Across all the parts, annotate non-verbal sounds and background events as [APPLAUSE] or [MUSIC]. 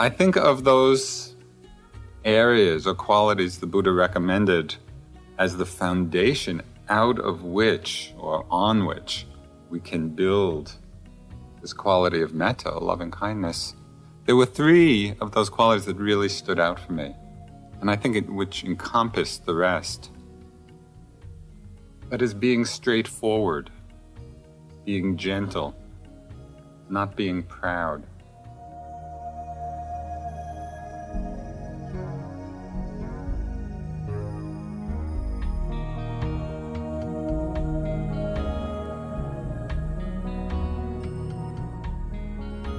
I think of those areas or qualities the Buddha recommended as the foundation out of which or on which we can build this quality of metta, loving kindness. There were three of those qualities that really stood out for me, and I think it, which encompassed the rest. That is being straightforward, being gentle, not being proud.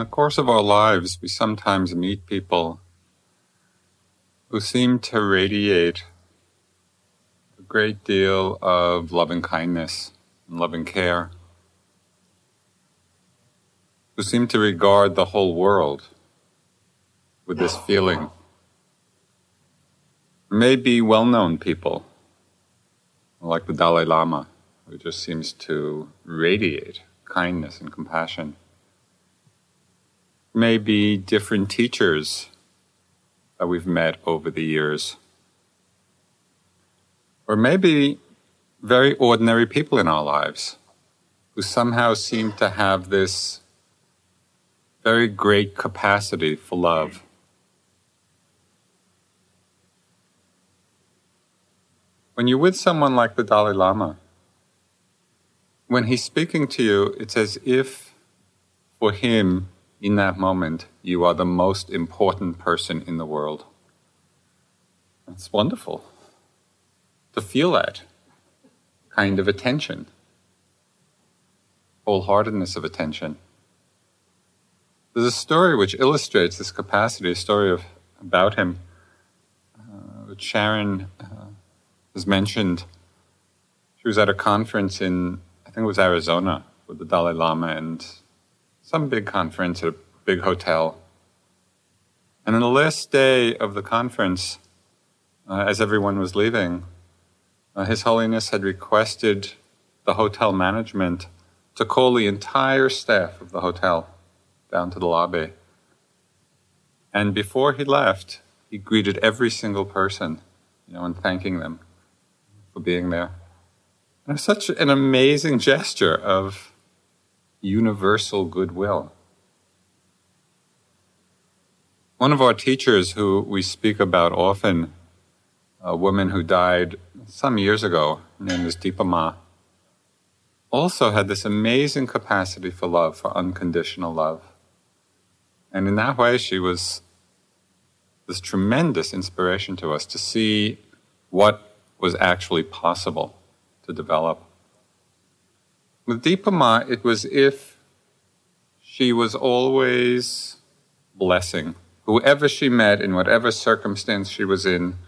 The course of our lives, we sometimes meet people who seem to radiate a great deal of loving kindness and loving care, who seem to regard the whole world with this feeling. Maybe well known people, like the Dalai Lama, who just seems to radiate kindness and compassion maybe different teachers that we've met over the years. Or maybe very ordinary people in our lives who somehow seem to have this very great capacity for love. When you're with someone like the Dalai Lama, when he's speaking to you, it's as if for him in that moment, you are the most important person in the world. It's wonderful to feel that kind of attention, wholeheartedness of attention. There's a story which illustrates this capacity, a story of, about him, uh, which Sharon uh, has mentioned. She was at a conference in, I think it was Arizona, with the Dalai Lama and some big conference at a big hotel. And on the last day of the conference, uh, as everyone was leaving, uh, His Holiness had requested the hotel management to call the entire staff of the hotel down to the lobby. And before he left, he greeted every single person, you know, and thanking them for being there. And it was such an amazing gesture of universal goodwill. One of our teachers, who we speak about often, a woman who died some years ago, named is Dipa Ma, also had this amazing capacity for love, for unconditional love. And in that way, she was this tremendous inspiration to us to see what was actually possible to develop. With Dipa Ma, it was if she was always blessing whoever she met in whatever circumstance she was in.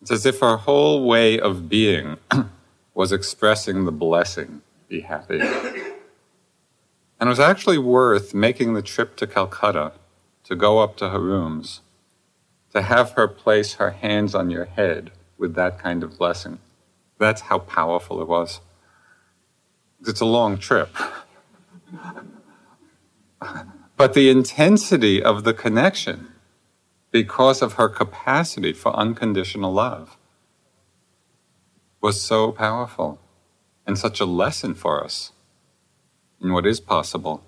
It's as if her whole way of being [CLEARS THROAT] was expressing the blessing, be happy. And it was actually worth making the trip to Calcutta to go up to her rooms, to have her place her hands on your head with that kind of blessing. That's how powerful it was. It's a long trip. but the intensity of the connection, because of her capacity for unconditional love, was so powerful and such a lesson for us in what is possible.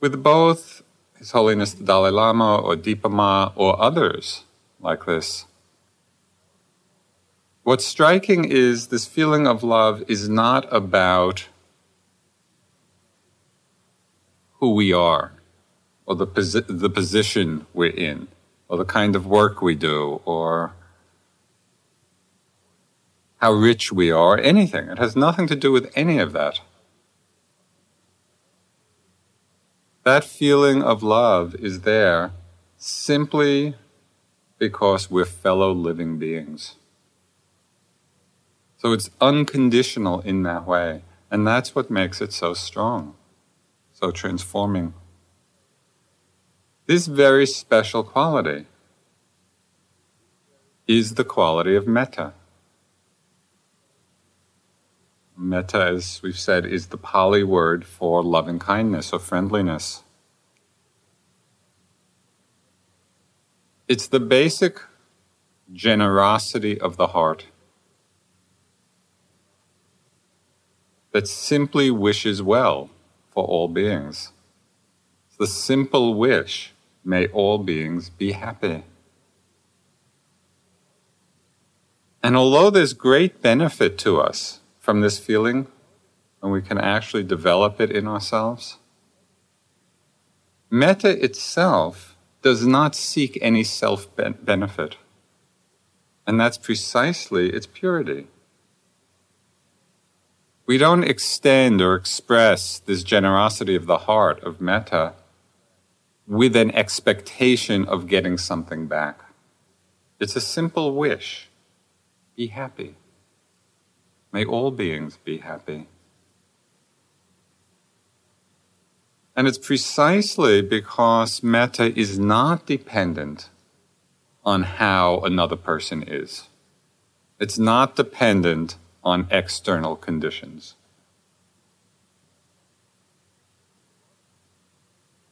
With both His Holiness the Dalai Lama or Dipa Ma or others like this, What's striking is this feeling of love is not about who we are or the, posi- the position we're in or the kind of work we do or how rich we are, anything. It has nothing to do with any of that. That feeling of love is there simply because we're fellow living beings. So it's unconditional in that way. And that's what makes it so strong, so transforming. This very special quality is the quality of metta. Metta, as we've said, is the Pali word for loving kindness or friendliness. It's the basic generosity of the heart that simply wishes well for all beings. The simple wish, may all beings be happy. And although there's great benefit to us from this feeling, and we can actually develop it in ourselves, metta itself does not seek any self benefit. And that's precisely its purity. We don't extend or express this generosity of the heart of metta with an expectation of getting something back. It's a simple wish be happy. May all beings be happy. And it's precisely because metta is not dependent on how another person is. It's not dependent on external conditions.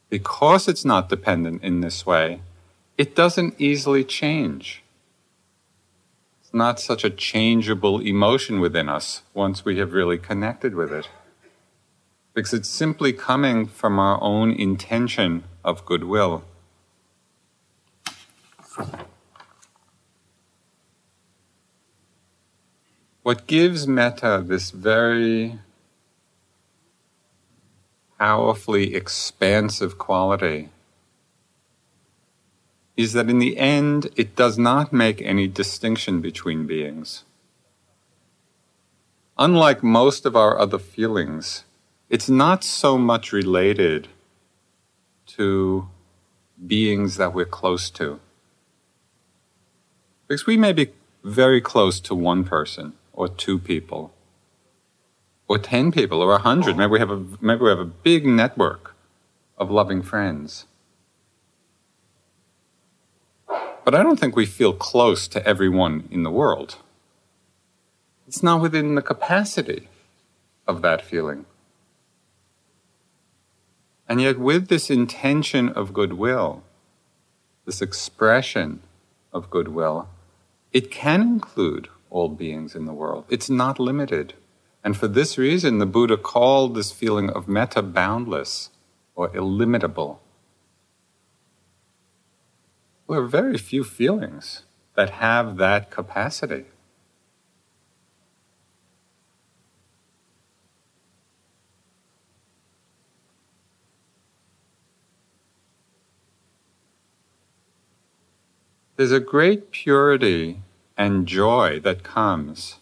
Because it's not dependent in this way, it doesn't easily change. It's not such a changeable emotion within us once we have really connected with it. Because it's simply coming from our own intention of goodwill. What gives metta this very powerfully expansive quality is that in the end, it does not make any distinction between beings. Unlike most of our other feelings, it's not so much related to beings that we're close to. Because we may be very close to one person or two people or 10 people or 100. Maybe we have a, maybe we have a big network of loving friends. But I don't think we feel close to everyone in the world. It's not within the capacity of that feeling. And yet, with this intention of goodwill, this expression of goodwill, it can include all beings in the world. It's not limited. And for this reason, the Buddha called this feeling of metta boundless or illimitable. There are very few feelings that have that capacity. There's a great purity and joy that comes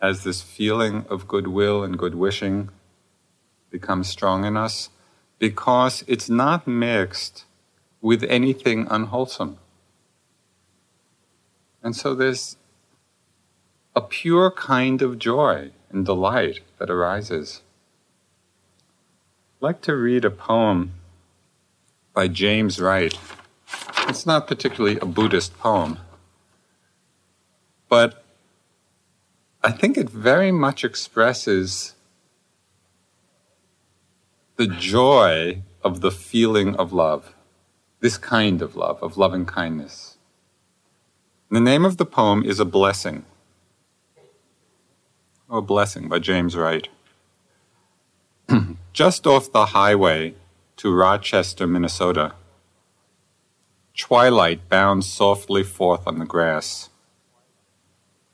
as this feeling of goodwill and good wishing becomes strong in us because it's not mixed with anything unwholesome. And so there's a pure kind of joy and delight that arises. I'd like to read a poem by James Wright. It's not particularly a Buddhist poem, but I think it very much expresses the joy of the feeling of love this kind of love, of loving kindness. The name of the poem is A Blessing. Oh, a Blessing by James Wright. [CLEARS THROAT] Just off the highway to Rochester, Minnesota, twilight bounds softly forth on the grass,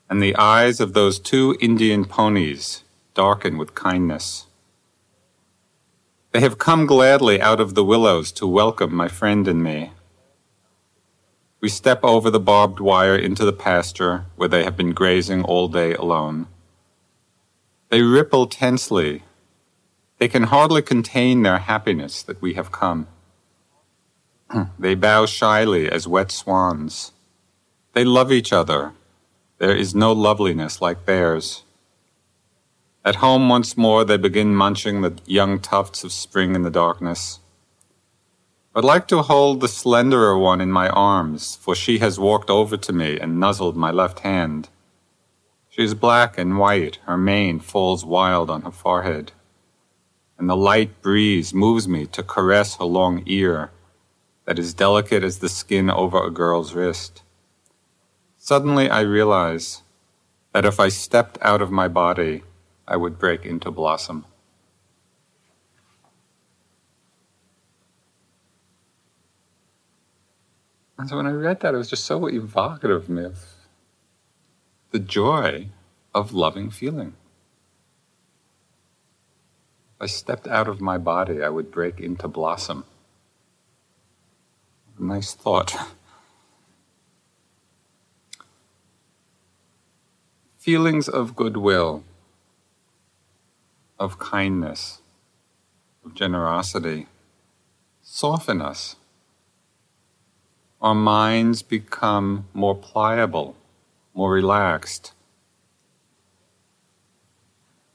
and the eyes of those two Indian ponies darken with kindness. They have come gladly out of the willows to welcome my friend and me. We step over the barbed wire into the pasture where they have been grazing all day alone. They ripple tensely, They can hardly contain their happiness that we have come. [CLEARS THROAT] they bow shyly as wet swans. They love each other. There is no loveliness like theirs. At home once more, they begin munching the young tufts of spring in the darkness. I'd like to hold the slenderer one in my arms, for she has walked over to me and nuzzled my left hand. She is black and white, her mane falls wild on her forehead, and the light breeze moves me to caress her long ear that is delicate as the skin over a girl's wrist. Suddenly I realize that if I stepped out of my body, I would break into blossom. And so when I read that, it was just so evocative of me of the joy of loving feeling. If I stepped out of my body, I would break into blossom. Nice thought. [LAUGHS] Feelings of goodwill of kindness, of generosity, soften us. Our minds become more pliable, more relaxed.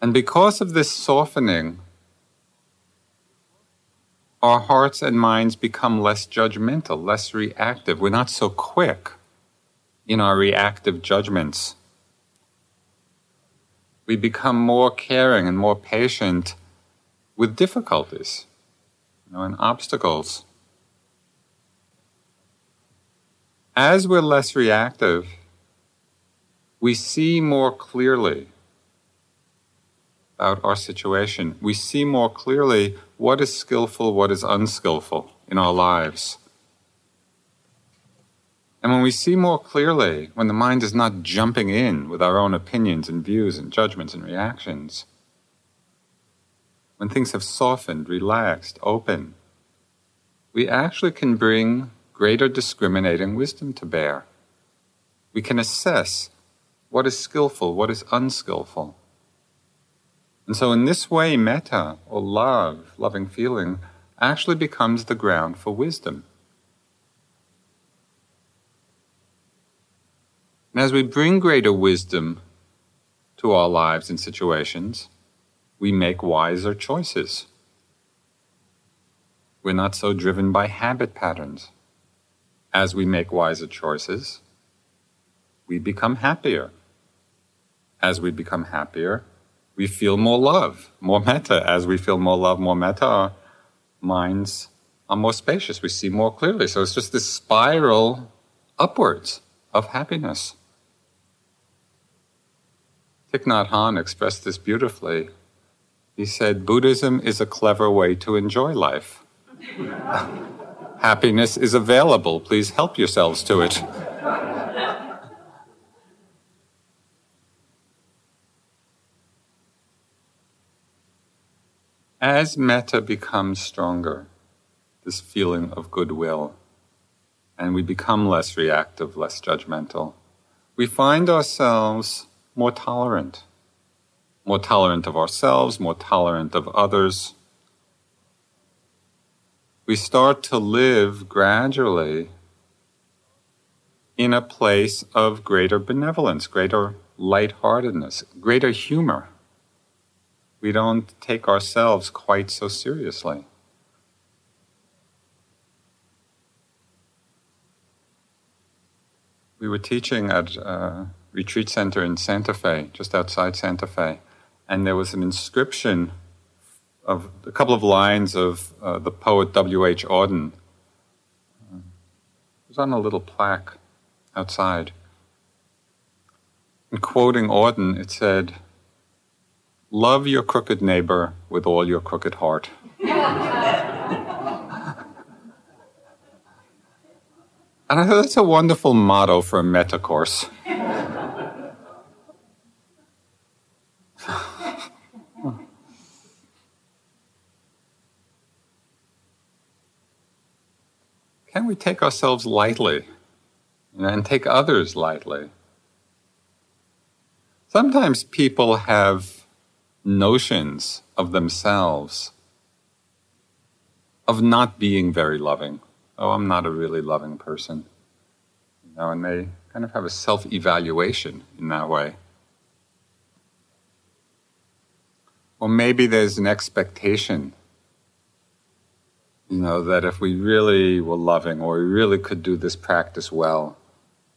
And because of this softening, our hearts and minds become less judgmental, less reactive. We're not so quick in our reactive judgments we become more caring and more patient with difficulties you know, and obstacles. As we're less reactive, we see more clearly about our situation. We see more clearly what is skillful, what is unskillful in our lives. And when we see more clearly, when the mind is not jumping in with our own opinions and views and judgments and reactions, when things have softened, relaxed, open, we actually can bring greater discriminating wisdom to bear. We can assess what is skillful, what is unskillful. And so, in this way, metta, or love, loving feeling, actually becomes the ground for wisdom. And as we bring greater wisdom to our lives and situations, we make wiser choices. We're not so driven by habit patterns. As we make wiser choices, we become happier. As we become happier, we feel more love, more metta. As we feel more love, more metta, our minds are more spacious. We see more clearly. So it's just this spiral upwards of happiness. Thich Nhat Hanh expressed this beautifully. He said, Buddhism is a clever way to enjoy life. [LAUGHS] Happiness is available. Please help yourselves to it. As metta becomes stronger, this feeling of goodwill, and we become less reactive, less judgmental, we find ourselves more tolerant, more tolerant of ourselves, more tolerant of others. We start to live gradually in a place of greater benevolence, greater lightheartedness, greater humor. We don't take ourselves quite so seriously. We were teaching at uh, retreat center in Santa Fe, just outside Santa Fe, and there was an inscription of a couple of lines of uh, the poet W.H. Auden. It was on a little plaque outside. And quoting Auden, it said, Love your crooked neighbor with all your crooked heart. [LAUGHS] and I thought that's a wonderful motto for a metta course. [LAUGHS] Can we take ourselves lightly and take others lightly? Sometimes people have notions of themselves of not being very loving. Oh, I'm not a really loving person. You know, and they kind of have a self evaluation in that way. Or maybe there's an expectation, you know, that if we really were loving or we really could do this practice well,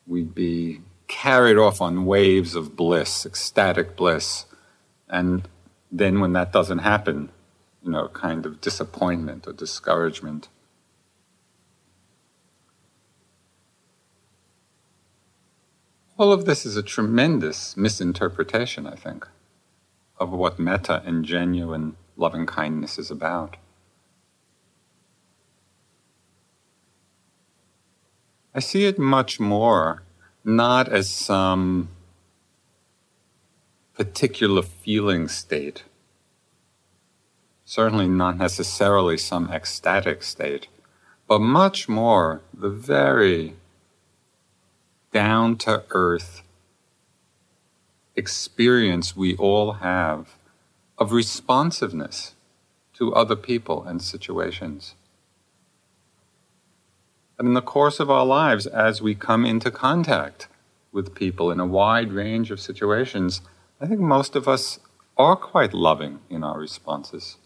we'd be carried off on waves of bliss, ecstatic bliss. And then when that doesn't happen, you know, kind of disappointment or discouragement. All of this is a tremendous misinterpretation, I think, of what metta and genuine loving kindness is about. I see it much more not as some particular feeling state certainly not necessarily some ecstatic state, but much more the very down to earth experience we all have of responsiveness to other people and situations. And in the course of our lives, as we come into contact with people in a wide range of situations, I think most of us are quite loving in our responses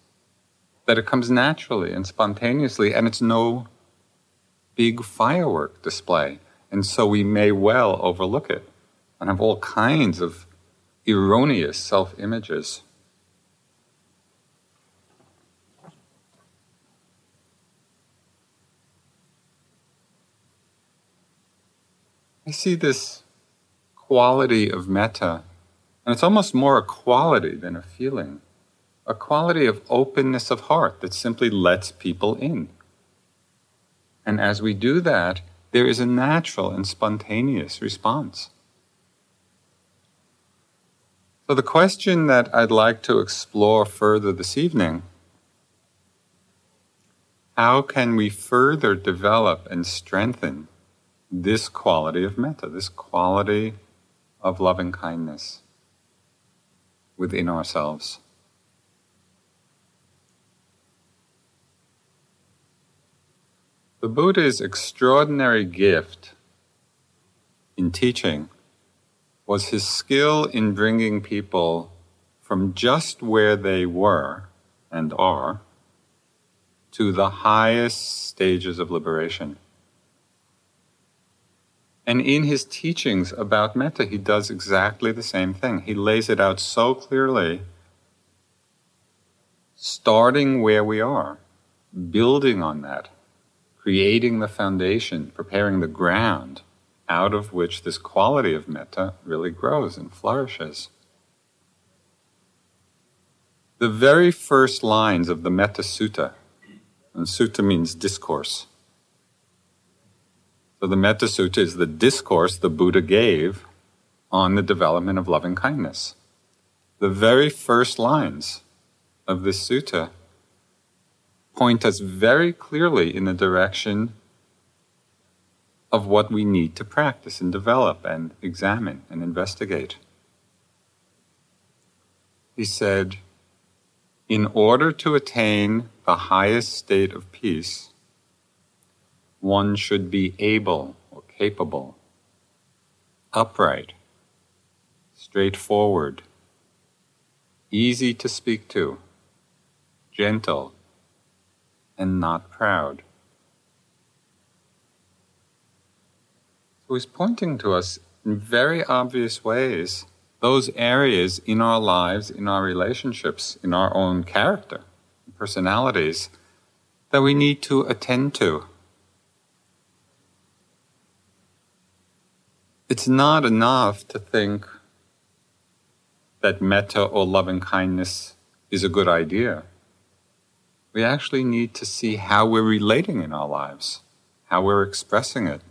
that it comes naturally and spontaneously, and it's no big firework display. And so we may well overlook it and have all kinds of erroneous self images. I see this quality of metta, and it's almost more a quality than a feeling a quality of openness of heart that simply lets people in. And as we do that, there is a natural and spontaneous response. So, the question that I'd like to explore further this evening how can we further develop and strengthen this quality of metta, this quality of loving kindness within ourselves? The Buddha's extraordinary gift in teaching was his skill in bringing people from just where they were and are to the highest stages of liberation. And in his teachings about metta, he does exactly the same thing. He lays it out so clearly, starting where we are, building on that creating the foundation, preparing the ground out of which this quality of metta really grows and flourishes. The very first lines of the Metta Sutta, and Sutta means discourse. So the Metta Sutta is the discourse the Buddha gave on the development of loving kindness. The very first lines of this sutta point us very clearly in the direction of what we need to practice and develop and examine and investigate. He said, in order to attain the highest state of peace, one should be able or capable, upright, straightforward, easy to speak to, gentle, and not proud. So he's pointing to us in very obvious ways those areas in our lives, in our relationships, in our own character, personalities, that we need to attend to. It's not enough to think that metta or loving kindness is a good idea. We actually need to see how we're relating in our lives, how we're expressing it.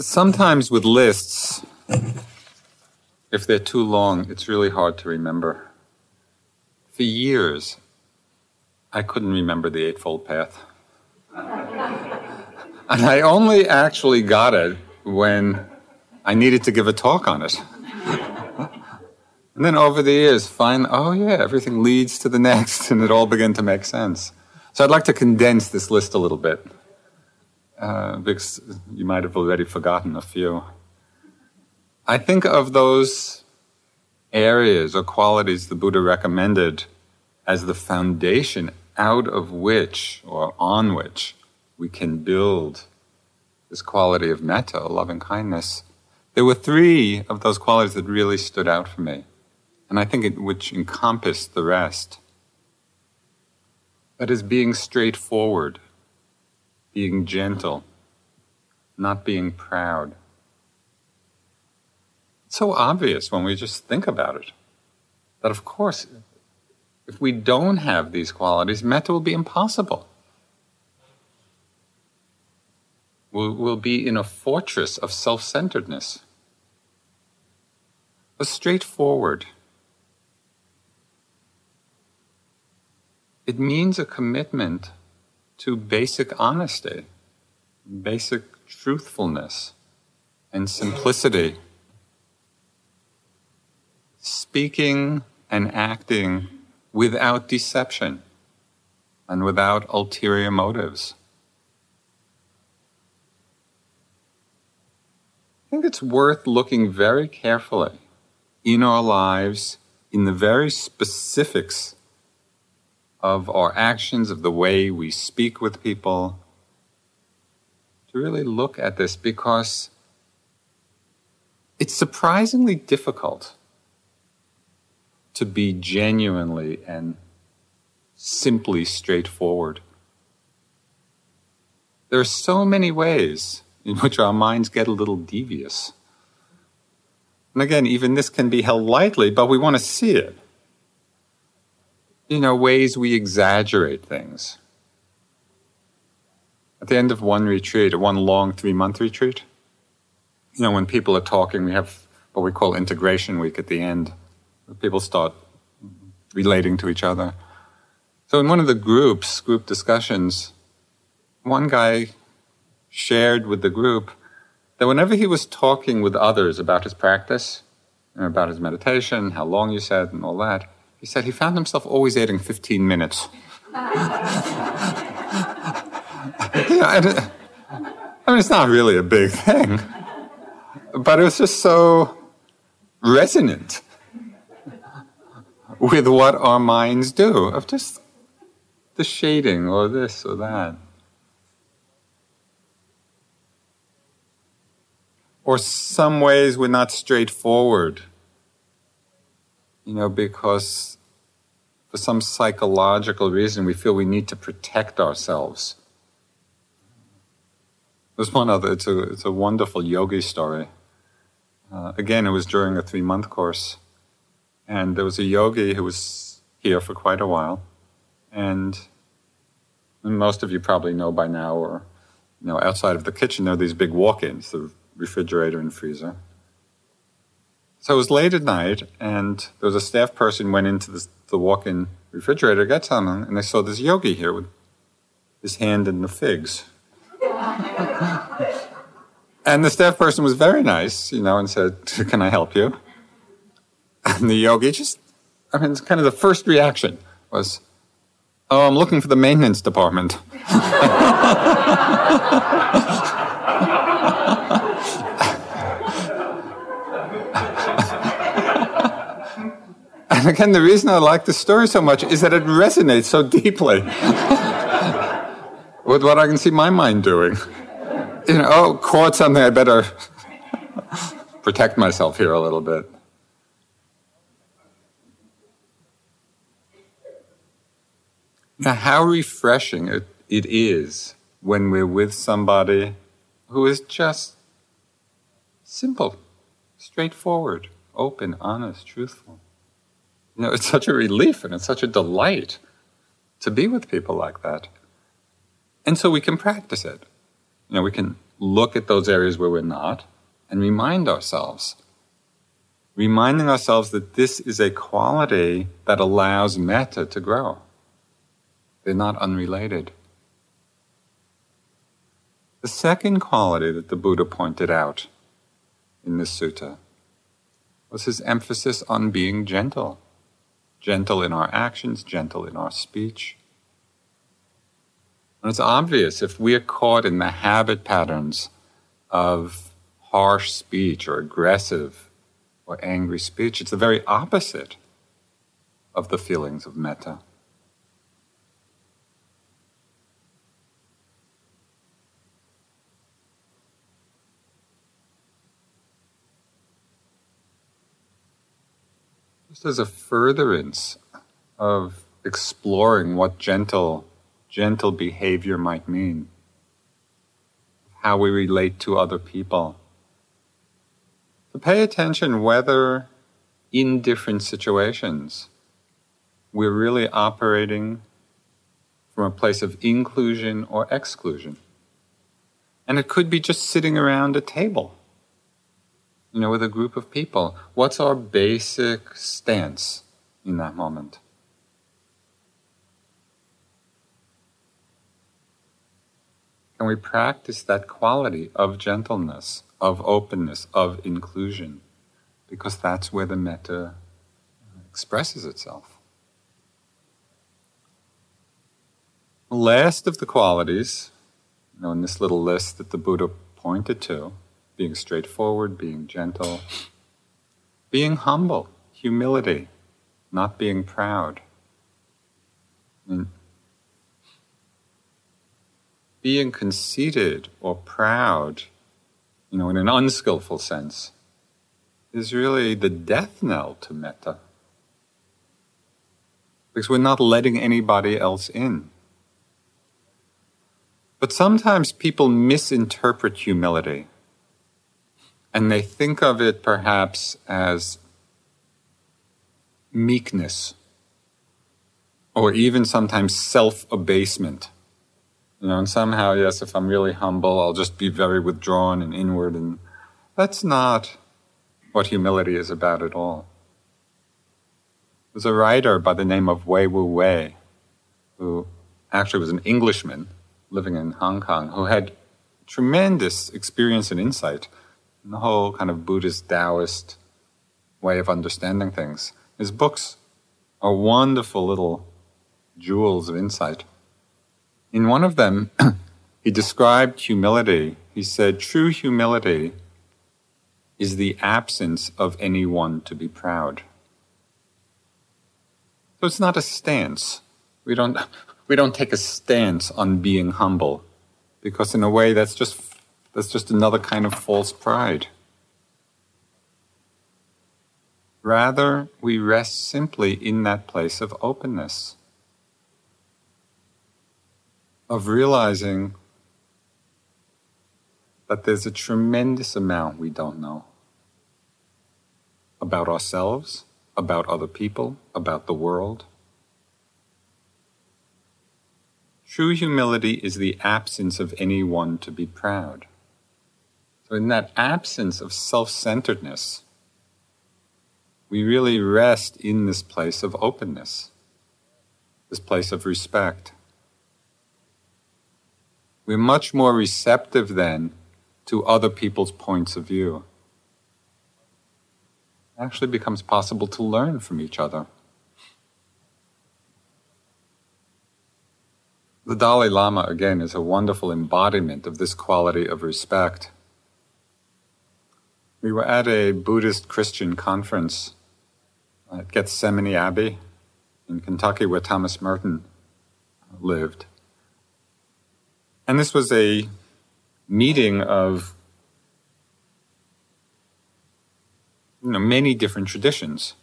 Sometimes with lists, if they're too long, it's really hard to remember. For years, I couldn't remember the Eightfold Path. [LAUGHS] and I only actually got it when I needed to give a talk on it. [LAUGHS] And then over the years, find, oh yeah, everything leads to the [LAUGHS] next, and it all began to make sense. So I'd like to condense this list a little bit, uh, because you might have already forgotten a few. I think of those areas or qualities the Buddha recommended as the foundation out of which or on which we can build this quality of metta, loving kindness. There were three of those qualities that really stood out for me, and I think it, which encompassed the rest. That is being straightforward, being gentle, not being proud. It's so obvious when we just think about it that, of course, if we don't have these qualities, metta will be impossible. We'll, we'll be in a fortress of self centeredness. A straightforward. It means a commitment to basic honesty, basic truthfulness, and simplicity. Speaking and acting without deception and without ulterior motives. Think it's worth looking very carefully in our lives, in the very specifics of our actions, of the way we speak with people, to really look at this because it's surprisingly difficult to be genuinely and simply straightforward. There are so many ways in which our minds get a little devious. And again, even this can be held lightly, but we want to see it. You know, ways we exaggerate things. At the end of one retreat, one long three month retreat, you know, when people are talking, we have what we call integration week at the end people start relating to each other. So in one of the groups, group discussions, one guy shared with the group that whenever he was talking with others about his practice, and about his meditation, how long you said, and all that, he said he found himself always adding 15 minutes. [LAUGHS] it, I mean, it's not really a big thing, but it was just so resonant with what our minds do, of just the shading or this or that. Or some ways we're not straightforward, you know, because for some psychological reason we feel we need to protect ourselves. There's one other, it's a, it's a wonderful yogi story. Uh, again, it was during a three month course and there was a yogi who was here for quite a while. And most of you probably know by now, or you know, outside of the kitchen, there are these big walk-ins, refrigerator and freezer. So it was late at night, and there was a staff person went into the, the walk-in refrigerator, got something, and they saw this yogi here with his hand in the figs. [LAUGHS] and the staff person was very nice, you know, and said, [LAUGHS] "Can I help you?" And the yogi just, I mean, it's kind of the first reaction was, oh, I'm looking for the maintenance department. [LAUGHS] and again, the reason I like the story so much is that it resonates so deeply [LAUGHS] with what I can see my mind doing. You know, oh, caught something, I better [LAUGHS] protect myself here a little bit. Now, how refreshing it, it is when we're with somebody who is just simple, straightforward, open, honest, truthful. You know, [LAUGHS] it's such a relief and it's such a delight to be with people like that. And so we can practice it. You know, we can look at those areas where we're not and remind ourselves. Reminding ourselves that this is a quality that allows metta to grow. They're not unrelated. The second quality that the Buddha pointed out in this sutta was his emphasis on being gentle. Gentle in our actions, gentle in our speech. And it's obvious if we are caught in the habit patterns of harsh speech or aggressive or angry speech, it's the very opposite of the feelings of metta. As a furtherance of exploring what gentle, gentle behavior might mean, how we relate to other people. To pay attention whether in different situations we're really operating from a place of inclusion or exclusion. And it could be just sitting around a table, you know, with a group of people. What's our basic stance in that moment? Can we practice that quality of gentleness, of openness, of inclusion? Because that's where the metta expresses itself. last of the qualities, you know, in this little list that the Buddha pointed to, being straightforward, being gentle, being humble, humility, not being proud. And being conceited or proud, you know, in an unskillful sense, is really the death knell to metta. Because we're not letting anybody else in. But sometimes people misinterpret humility and they think of it perhaps as meekness or even sometimes self abasement. You know, and somehow, yes, if I'm really humble, I'll just be very withdrawn and inward. And that's not what humility is about at all. There's a writer by the name of Wei Wu Wei, who actually was an Englishman living in Hong Kong who had tremendous experience and insight in the whole kind of Buddhist Taoist way of understanding things. His books are wonderful little jewels of insight. In one of them, [CLEARS THROAT] he described humility. He said, True humility is the absence of anyone to be proud. So it's not a stance. We don't, [LAUGHS] we don't take a stance on being humble because in a way that's just that's just another kind of false pride rather we rest simply in that place of openness of realizing that there's a tremendous amount we don't know about ourselves about other people about the world True humility is the absence of any one to be proud. So, in that absence of self centeredness, we really rest in this place of openness, this place of respect. We're much more receptive then to other people's points of view. It actually becomes possible to learn from each other. The Dalai Lama, again, is a wonderful embodiment of this quality of respect. We were at a Buddhist Christian conference at Gethsemani Abbey in Kentucky, where Thomas Merton lived. And this was a meeting of you know, many different traditions.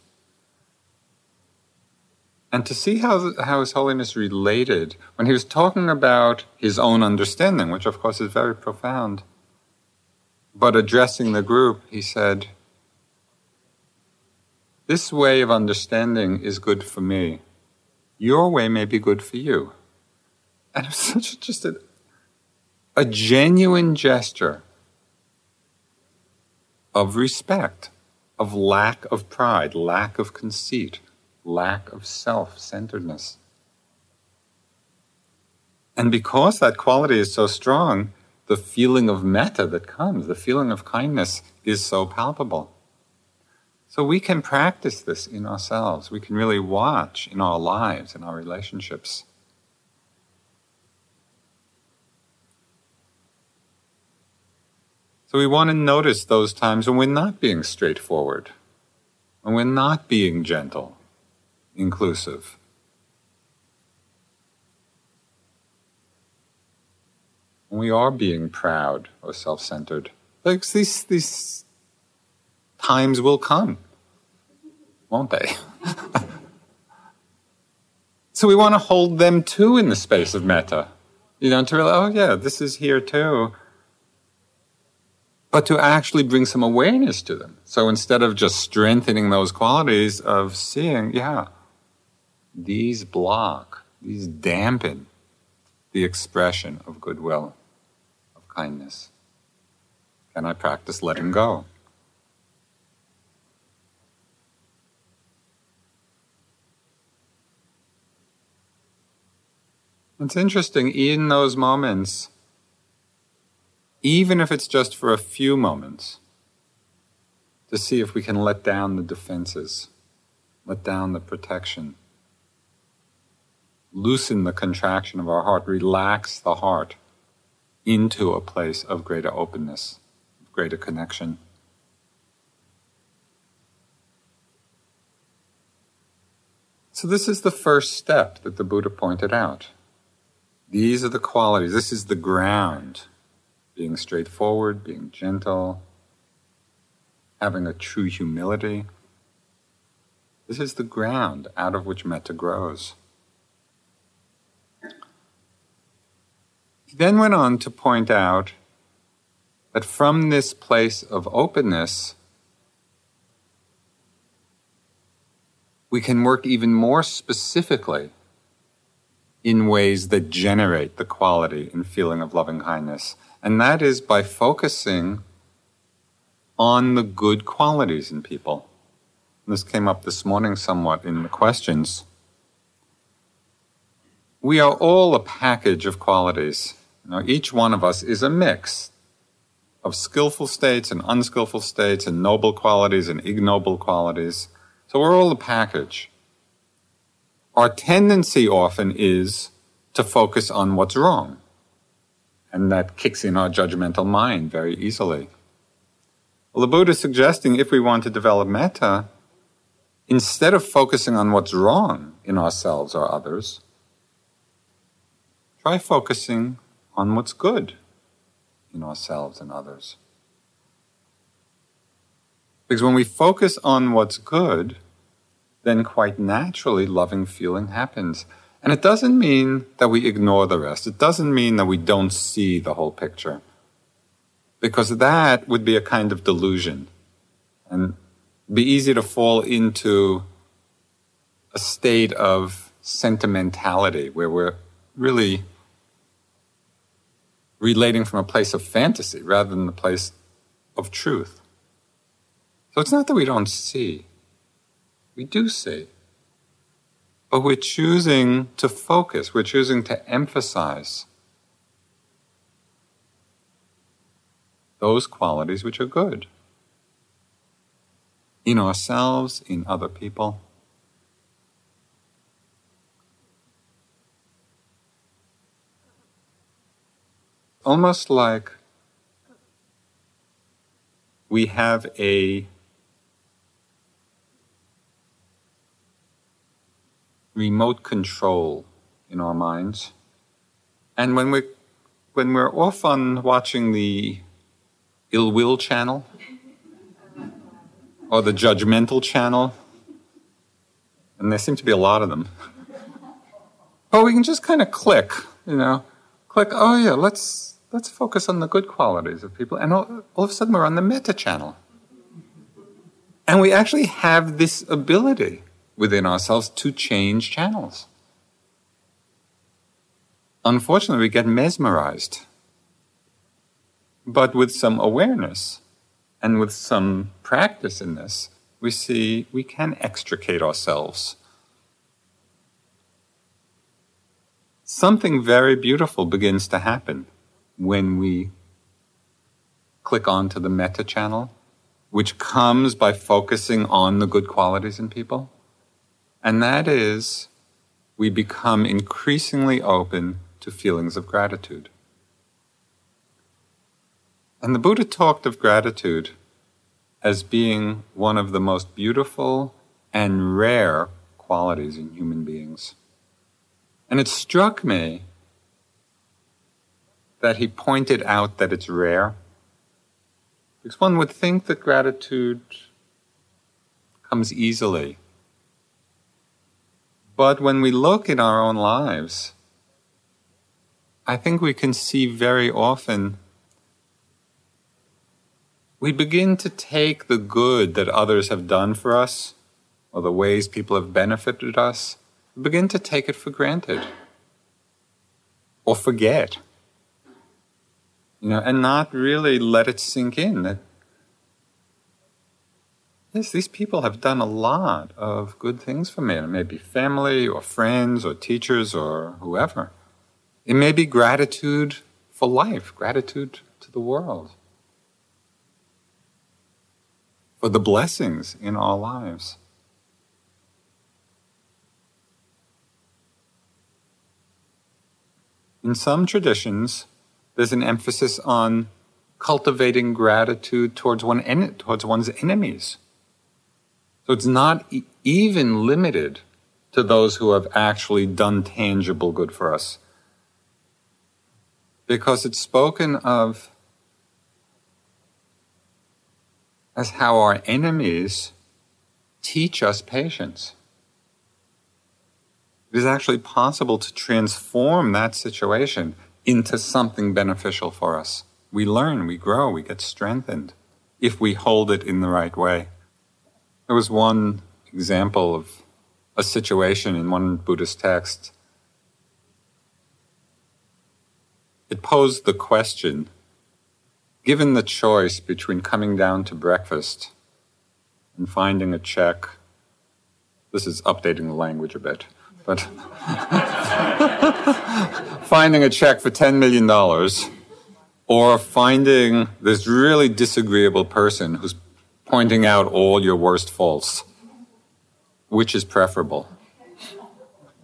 And to see how, how His Holiness related when he was talking about his own understanding, which of course is very profound, but addressing the group, he said, This way of understanding is good for me. Your way may be good for you. And it was [LAUGHS] such just a, a genuine gesture of respect, of lack of pride, lack of conceit lack of self centeredness. And because that quality is so strong, the feeling of metta that comes, the feeling of kindness, is so palpable. So we can practice this in ourselves. We can really watch in our lives, in our relationships. So we want to notice those times when we're not being straightforward, when we're not being gentle, inclusive. When we are being proud or self centered. Like these, these times will come, won't they? [LAUGHS] so we want to hold them too in the space of metta, You know, to realize, oh yeah, this is here too. But to actually bring some awareness to them. So instead of just strengthening those qualities of seeing, yeah, these block, these dampen the expression of goodwill, kindness. Can I practice letting go? It's interesting, in those moments, even if it's just for a few moments, to see if we can let down the defenses, let down the protection, loosen the contraction of our heart, relax the heart into a place of greater openness, greater connection. So, this is the first step that the Buddha pointed out. These are the qualities. This is the ground. Being straightforward, being gentle, having a true humility. This is the ground out of which metta grows. He then went on to point out that from this place of openness, we can work even more specifically in ways that generate the quality and feeling of loving kindness. And that is by focusing on the good qualities in people. This came up this morning somewhat in the questions. We are all a package of qualities. Know, each one of us is a mix of skillful states and unskillful states and noble qualities and ignoble qualities. So we're all a package our tendency often is to focus on what's wrong. And that kicks in our judgmental mind very easily. Well, the Buddha is suggesting if we want to develop metta, instead of focusing on what's wrong in ourselves or others, try focusing on what's good in ourselves and others. Because when we focus on what's good, then quite naturally loving feeling happens. And it doesn't mean that we ignore the rest. It doesn't mean that we don't see the whole picture. Because that would be a kind of delusion and be easy to fall into a state of sentimentality where we're really relating from a place of fantasy rather than the place of truth. So it's not that we don't see, we do see. But we're choosing to focus, we're choosing to emphasize those qualities which are good in ourselves, in other people. Almost like we have a remote control in our minds. And when we're, when we're off on watching the ill will channel or the judgmental channel, and there seem to be a lot of them, but we can just kind of click, you know, click, oh yeah, let's, let's focus on the good qualities of people. And all, all of a sudden we're on the metta channel. And we actually have this ability within ourselves to change channels. Unfortunately, we get mesmerized. But with some awareness and with some practice in this, we see we can extricate ourselves. Something very beautiful begins to happen when we click onto the metta channel, which comes by focusing on the good qualities in people. And that is, we become increasingly open to feelings of gratitude. And the Buddha talked of gratitude as being one of the most beautiful and rare qualities in human beings. And it struck me that he pointed out that it's rare. Because one would think that gratitude comes easily. But when we look in our own lives, I think we can see very often we begin to take the good that others have done for us or the ways people have benefited us, begin to take it for granted or forget. You know, and not really let it sink in that yes, these people have done a lot of good things for me. It may be family or friends or teachers or whoever. It may be gratitude for life, gratitude to the world. for the blessings in our lives. In some traditions, there's an emphasis on cultivating gratitude towards, one en- towards one's enemies. So it's not e- even limited to those who have actually done tangible good for us. Because it's spoken of as how our enemies teach us patience. It is actually possible to transform that situation into something beneficial for us. We learn, we grow, we get strengthened if we hold it in the right way. There was one example of a situation in one Buddhist text. It posed the question given the choice between coming down to breakfast and finding a check, this is updating the language a bit, but finding a check for $10 million or finding this really disagreeable person who's pointing out all your worst faults, which is preferable?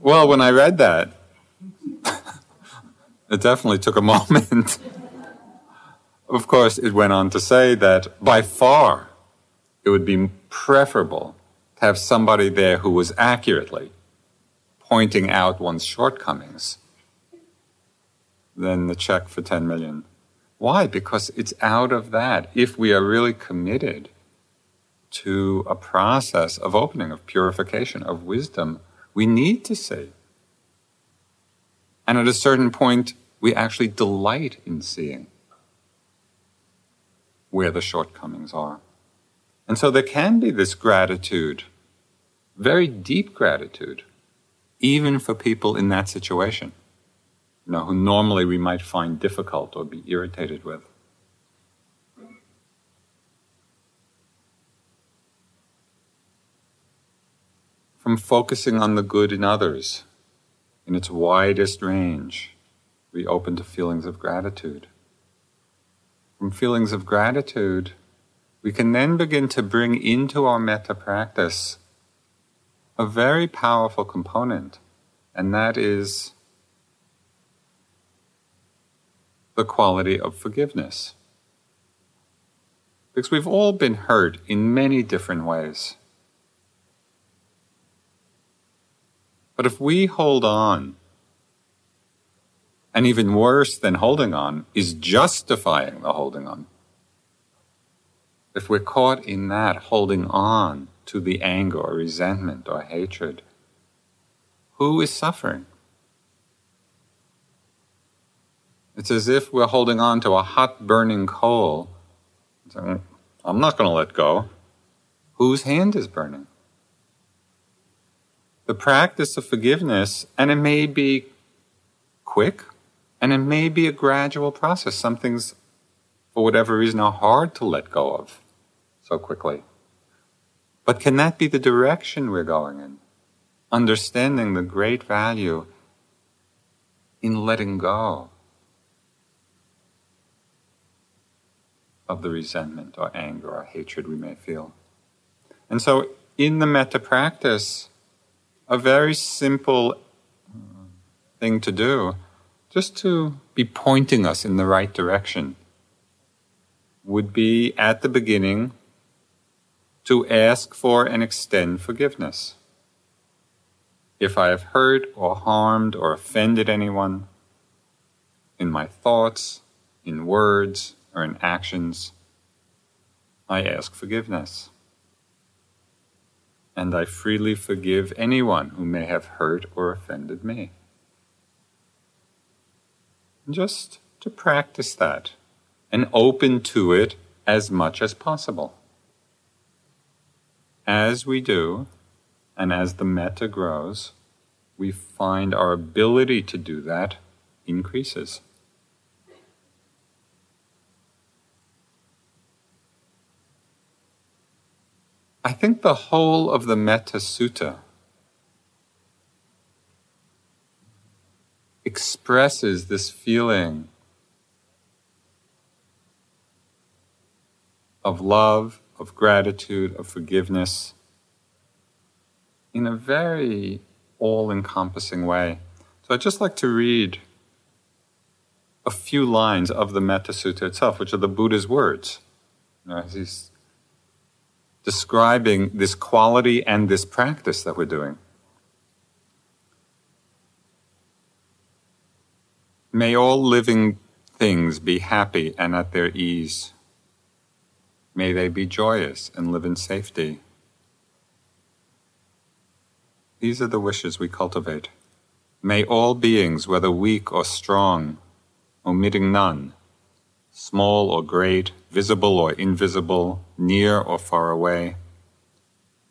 Well, when I read that, [LAUGHS] it definitely took a moment. Of course, it went on to say that by far it would be preferable to have somebody there who was accurately pointing out one's shortcomings than the check for 10 million. Why? Because it's out of that. If we are really committed to a process of opening, of purification, of wisdom, we need to see. And at a certain point, we actually delight in seeing where the shortcomings are. And so there can be this gratitude, very deep gratitude, even for people in that situation, you know, who normally we might find difficult or be irritated with. From focusing on the good in others in its widest range, we open to feelings of gratitude from feelings of gratitude, we can then begin to bring into our metta practice a very powerful component, and that is the quality of forgiveness. Because we've all been hurt in many different ways. But if we hold on and even worse than holding on is justifying the holding on. If we're caught in that holding on to the anger or resentment or hatred, who is suffering? It's as if we're holding on to a hot burning coal. I'm not going to let go. Whose hand is burning? The practice of forgiveness, and it may be quick and it may be a gradual process. Some things, for whatever reason, are hard to let go of so quickly. But can that be the direction we're going in? Understanding the great value in letting go of the resentment or anger or hatred we may feel. And so, in the metta practice, a very simple uh, thing to do, just to be pointing us in the right direction, would be at the beginning to ask for and extend forgiveness. If I have hurt or harmed or offended anyone in my thoughts, in words, or in actions, I ask forgiveness. And I freely forgive anyone who may have hurt or offended me. Just to practice that and open to it as much as possible. As we do, and as the metta grows, we find our ability to do that increases. I think the whole of the Metta Sutta expresses this feeling of love, of gratitude, of forgiveness in a very all encompassing way. So I'd just like to read a few lines of the Metta Sutta itself, which are the Buddha's words. Know, he's describing this quality and this practice that we're doing. May all living things be happy and at their ease. May they be joyous and live in safety. These are the wishes we cultivate. May all beings, whether weak or strong, omitting none, small or great, visible or invisible, near or far away.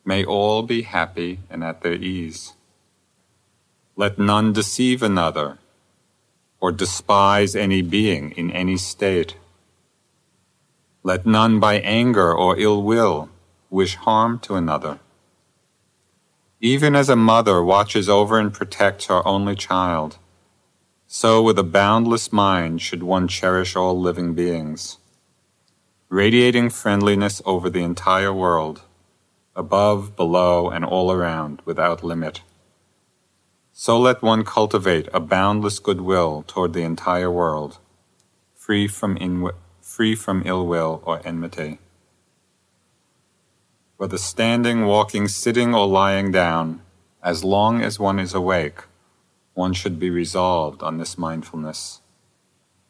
May all be happy and at their ease. Let none deceive another or despise any being in any state. Let none by anger or ill will wish harm to another. Even as a mother watches over and protects her only child, so, with a boundless mind, should one cherish all living beings, radiating friendliness over the entire world, above, below, and all around, without limit. So let one cultivate a boundless goodwill toward the entire world, free from, in, free from ill will or enmity. Whether standing, walking, sitting, or lying down, as long as one is awake, one should be resolved on this mindfulness.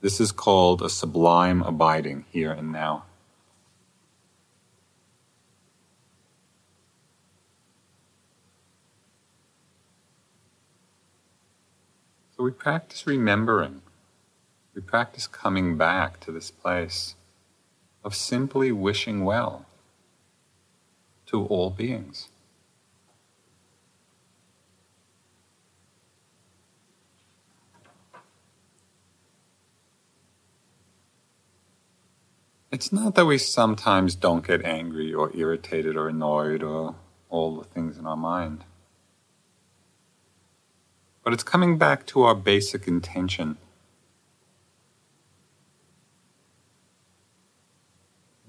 This is called a sublime abiding here and now. So we practice remembering. We practice coming back to this place of simply wishing well to all beings. It's not that we sometimes don't get angry or irritated or annoyed or all the things in our mind. But it's coming back to our basic intention.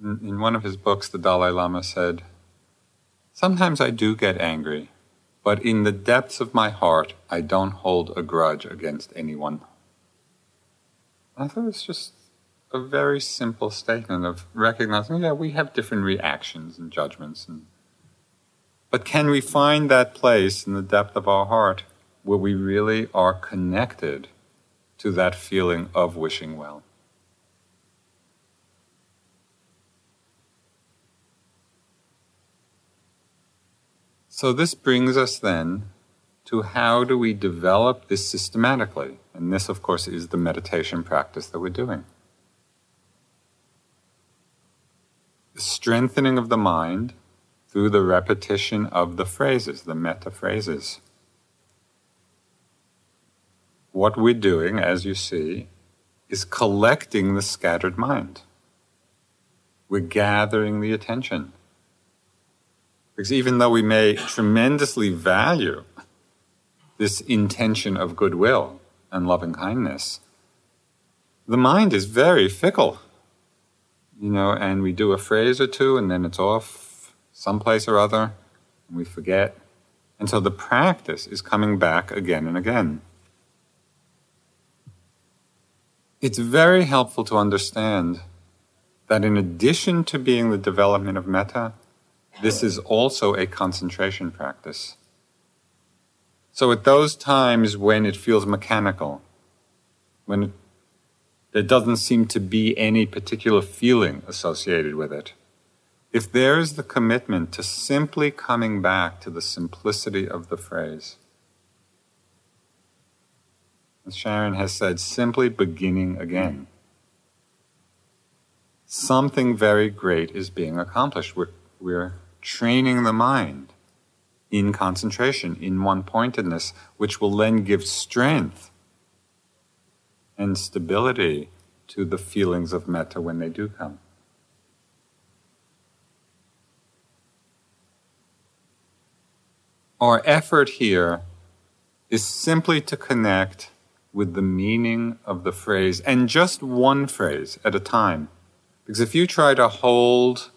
In one of his books, the Dalai Lama said, Sometimes I do get angry, but in the depths of my heart, I don't hold a grudge against anyone. I thought it was just a very simple statement of recognizing, yeah, we have different reactions and judgments, and but can we find that place in the depth of our heart where we really are connected to that feeling of wishing well? So this brings us then to how do we develop this systematically? And this, of course, is the meditation practice that we're doing. The strengthening of the mind through the repetition of the phrases, the metta phrases. What we're doing, as you see, is collecting the scattered mind. We're gathering the attention. Because even though we may tremendously value this intention of goodwill and loving kindness, the mind is very fickle you know, and we do a phrase or two and then it's off someplace or other and we forget. And so the practice is coming back again and again. It's very helpful to understand that in addition to being the development of metta, this is also a concentration practice. So at those times when it feels mechanical, when it, there doesn't seem to be any particular feeling associated with it, if there is the commitment to simply coming back to the simplicity of the phrase, as Sharon has said, simply beginning again, something very great is being accomplished. We're, we're training the mind in concentration, in one pointedness, which will then give strength and stability to the feelings of metta when they do come. Our effort here is simply to connect with the meaning of the phrase, and just one phrase at a time. Because if you try to hold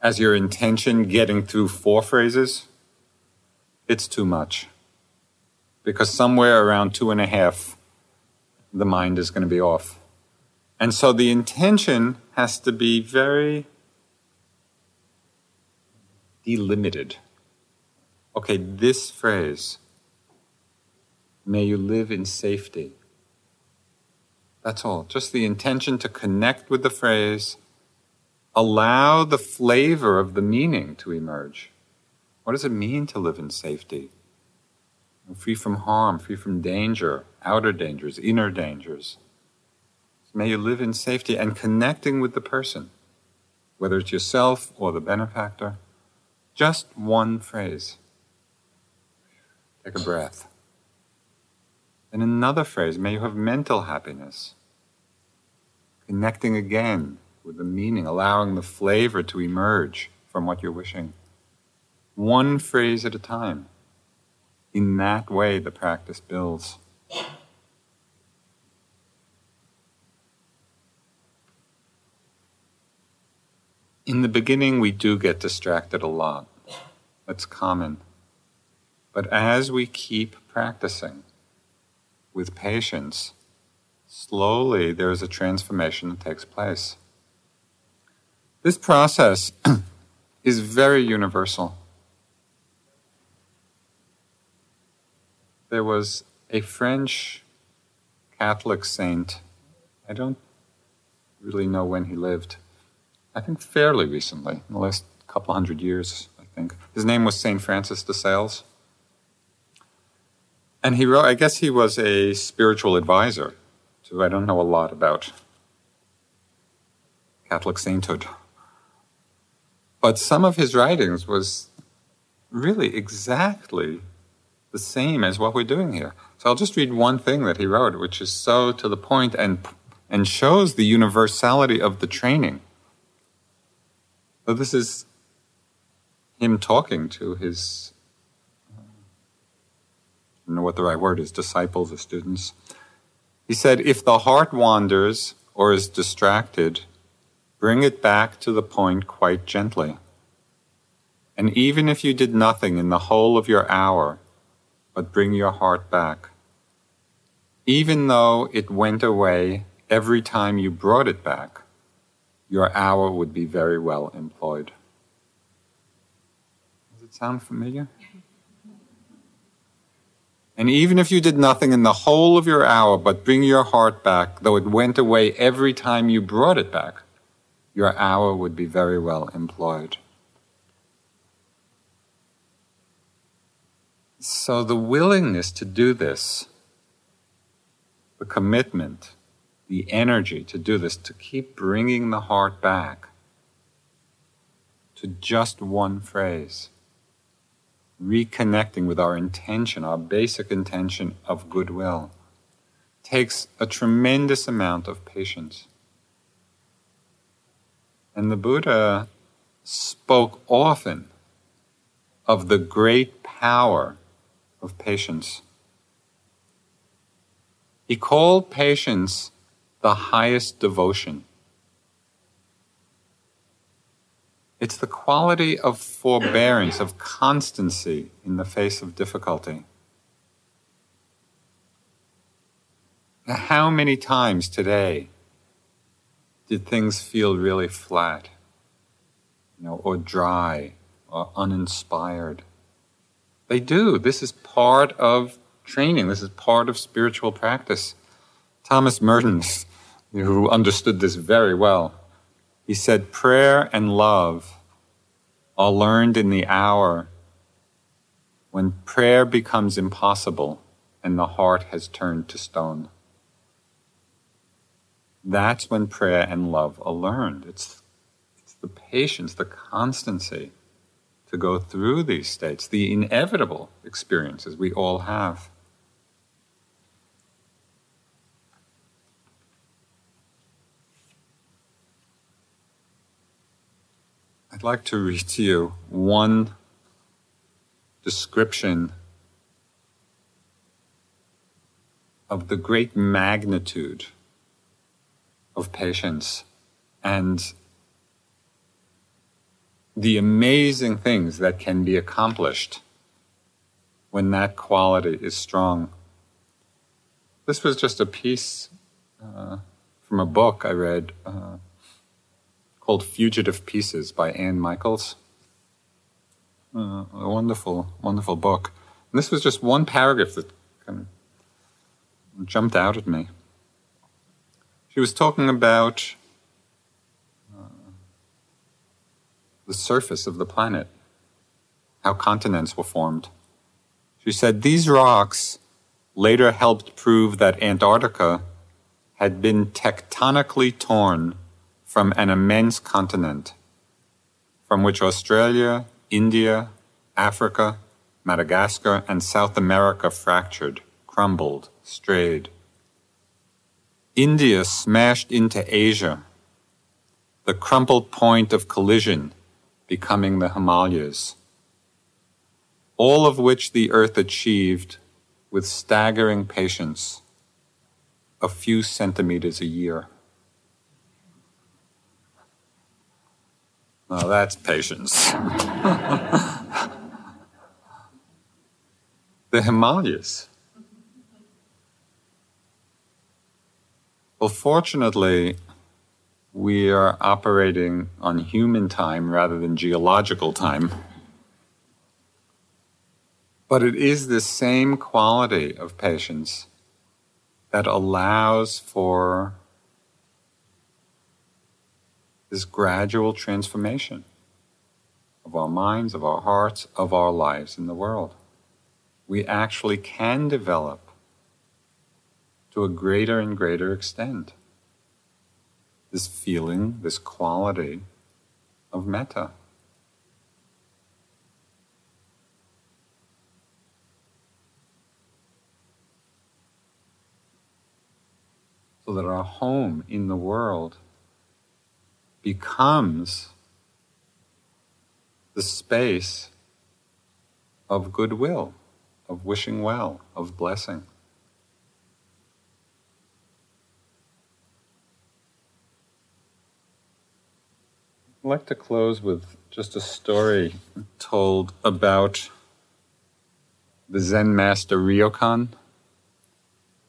as your intention getting through four phrases, it's too much. Because somewhere around two and a half, the mind is going to be off. And so the intention has to be very delimited. Okay, this phrase, may you live in safety. That's all. Just the intention to connect with the phrase allow the flavor of the meaning to emerge. What does it mean to live in safety? Free from harm, free from danger, outer dangers, inner dangers. May you live in safety and connecting with the person, whether it's yourself or the benefactor. Just one phrase. Take a breath. And another phrase, may you have mental happiness. Connecting again with the meaning, allowing the flavor to emerge from what you're wishing. One phrase at a time. In that way, the practice builds. In the beginning, we do get distracted a lot. That's common. But as we keep practicing with patience, slowly there is a transformation that takes place. This process [CLEARS THROAT] is very universal. There was a French Catholic saint, I don't really know when he lived, I think fairly recently, in the last couple hundred years, I think. His name was St. Francis de Sales. And he wrote, I guess he was a spiritual advisor to, I don't know a lot about Catholic sainthood. But some of his writings was really exactly the same as what we're doing here. So I'll just read one thing that he wrote, which is so to the point and, and shows the universality of the training. So this is him talking to his, I don't know what the right word is, disciples or students. He said, If the heart wanders or is distracted, Bring it back to the point quite gently. And even if you did nothing in the whole of your hour, but bring your heart back, even though it went away every time you brought it back, your hour would be very well employed. Does it sound familiar? [LAUGHS] And even if you did nothing in the whole of your hour, but bring your heart back, though it went away every time you brought it back, your hour would be very well employed. So, the willingness to do this, the commitment, the energy to do this, to keep bringing the heart back to just one phrase, reconnecting with our intention, our basic intention of goodwill, takes a tremendous amount of patience. And the Buddha spoke often of the great power of patience. He called patience the highest devotion. It's the quality of forbearance, of constancy in the face of difficulty. How many times today did things feel really flat, you know, or dry, or uninspired? They do. This is part of training. This is part of spiritual practice. Thomas Merton, who understood this very well, he said, Prayer and love are learned in the hour when prayer becomes impossible and the heart has turned to stone. That's when prayer and love are learned. It's, it's the patience, the constancy to go through these states, the inevitable experiences we all have. I'd like to read to you one description of the great magnitude of patience and the amazing things that can be accomplished when that quality is strong. This was just a piece uh, from a book I read. Uh, called Fugitive Pieces by Anne Michaels. Uh, a wonderful, wonderful book. And this was just one paragraph that kind of jumped out at me. She was talking about uh, the surface of the planet, how continents were formed. She said these rocks later helped prove that Antarctica had been tectonically torn from an immense continent from which Australia, India, Africa, Madagascar, and South America fractured, crumbled, strayed. India smashed into Asia, the crumpled point of collision becoming the Himalayas, all of which the earth achieved with staggering patience, a few centimeters a year. Well, that's patience. [LAUGHS] the Himalayas. Well, fortunately, we are operating on human time rather than geological time. But it is the same quality of patience that allows for this gradual transformation of our minds, of our hearts, of our lives in the world. We actually can develop to a greater and greater extent this feeling, this quality of metta. So that our home in the world becomes the space of goodwill, of wishing well, of blessing. Like to close with just a story told about the Zen master Ryokan.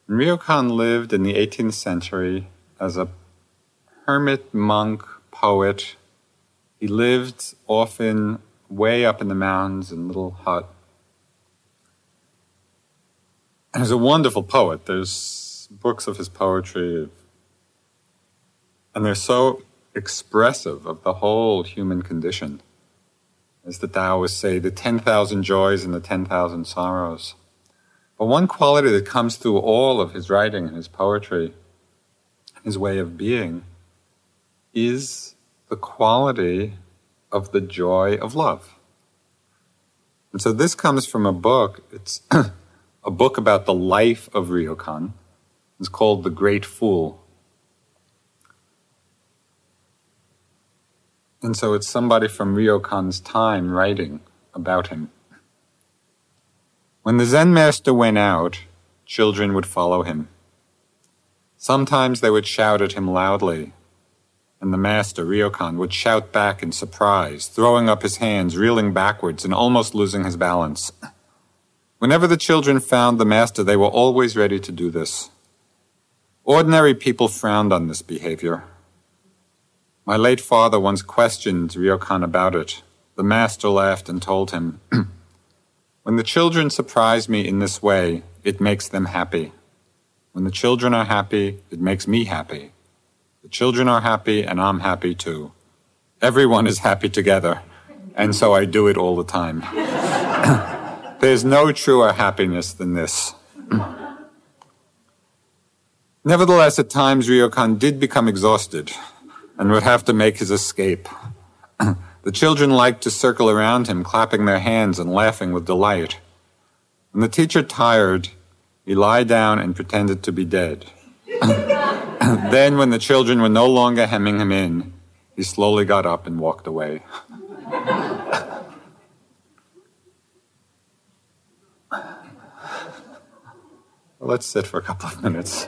Ryokan lived in the 18th century as a hermit monk poet. He lived often way up in the mountains in a little hut. And he's a wonderful poet. There's books of his poetry, and they're so expressive of the whole human condition. As the Taoists say, the 10,000 joys and the 10,000 sorrows. But one quality that comes through all of his writing and his poetry, his way of being, is the quality of the joy of love. And so this comes from a book. It's [CLEARS THROAT] a book about the life of Ryokan. It's called The Great Fool. And so it's somebody from Ryokan's time writing about him. When the Zen master went out, children would follow him. Sometimes they would shout at him loudly, and the master, Ryokan, would shout back in surprise, throwing up his hands, reeling backwards, and almost losing his balance. Whenever the children found the master, they were always ready to do this. Ordinary people frowned on this behavior. My late father once questioned Ryokan about it. The master laughed and told him, [CLEARS THROAT] When the children surprise me in this way, it makes them happy. When the children are happy, it makes me happy. The children are happy, and I'm happy too. Everyone is happy together, and so I do it all the time. [CLEARS THROAT] There's no truer happiness than this. [CLEARS THROAT] Nevertheless, at times Ryokan did become exhausted and would have to make his escape. [CLEARS THROAT] the children liked to circle around him, clapping their hands and laughing with delight. When the teacher tired, he lay down and pretended to be dead. [CLEARS THROAT] then, when the children were no longer hemming him in, he slowly got up and walked away. [LAUGHS] Let's sit for a couple of minutes.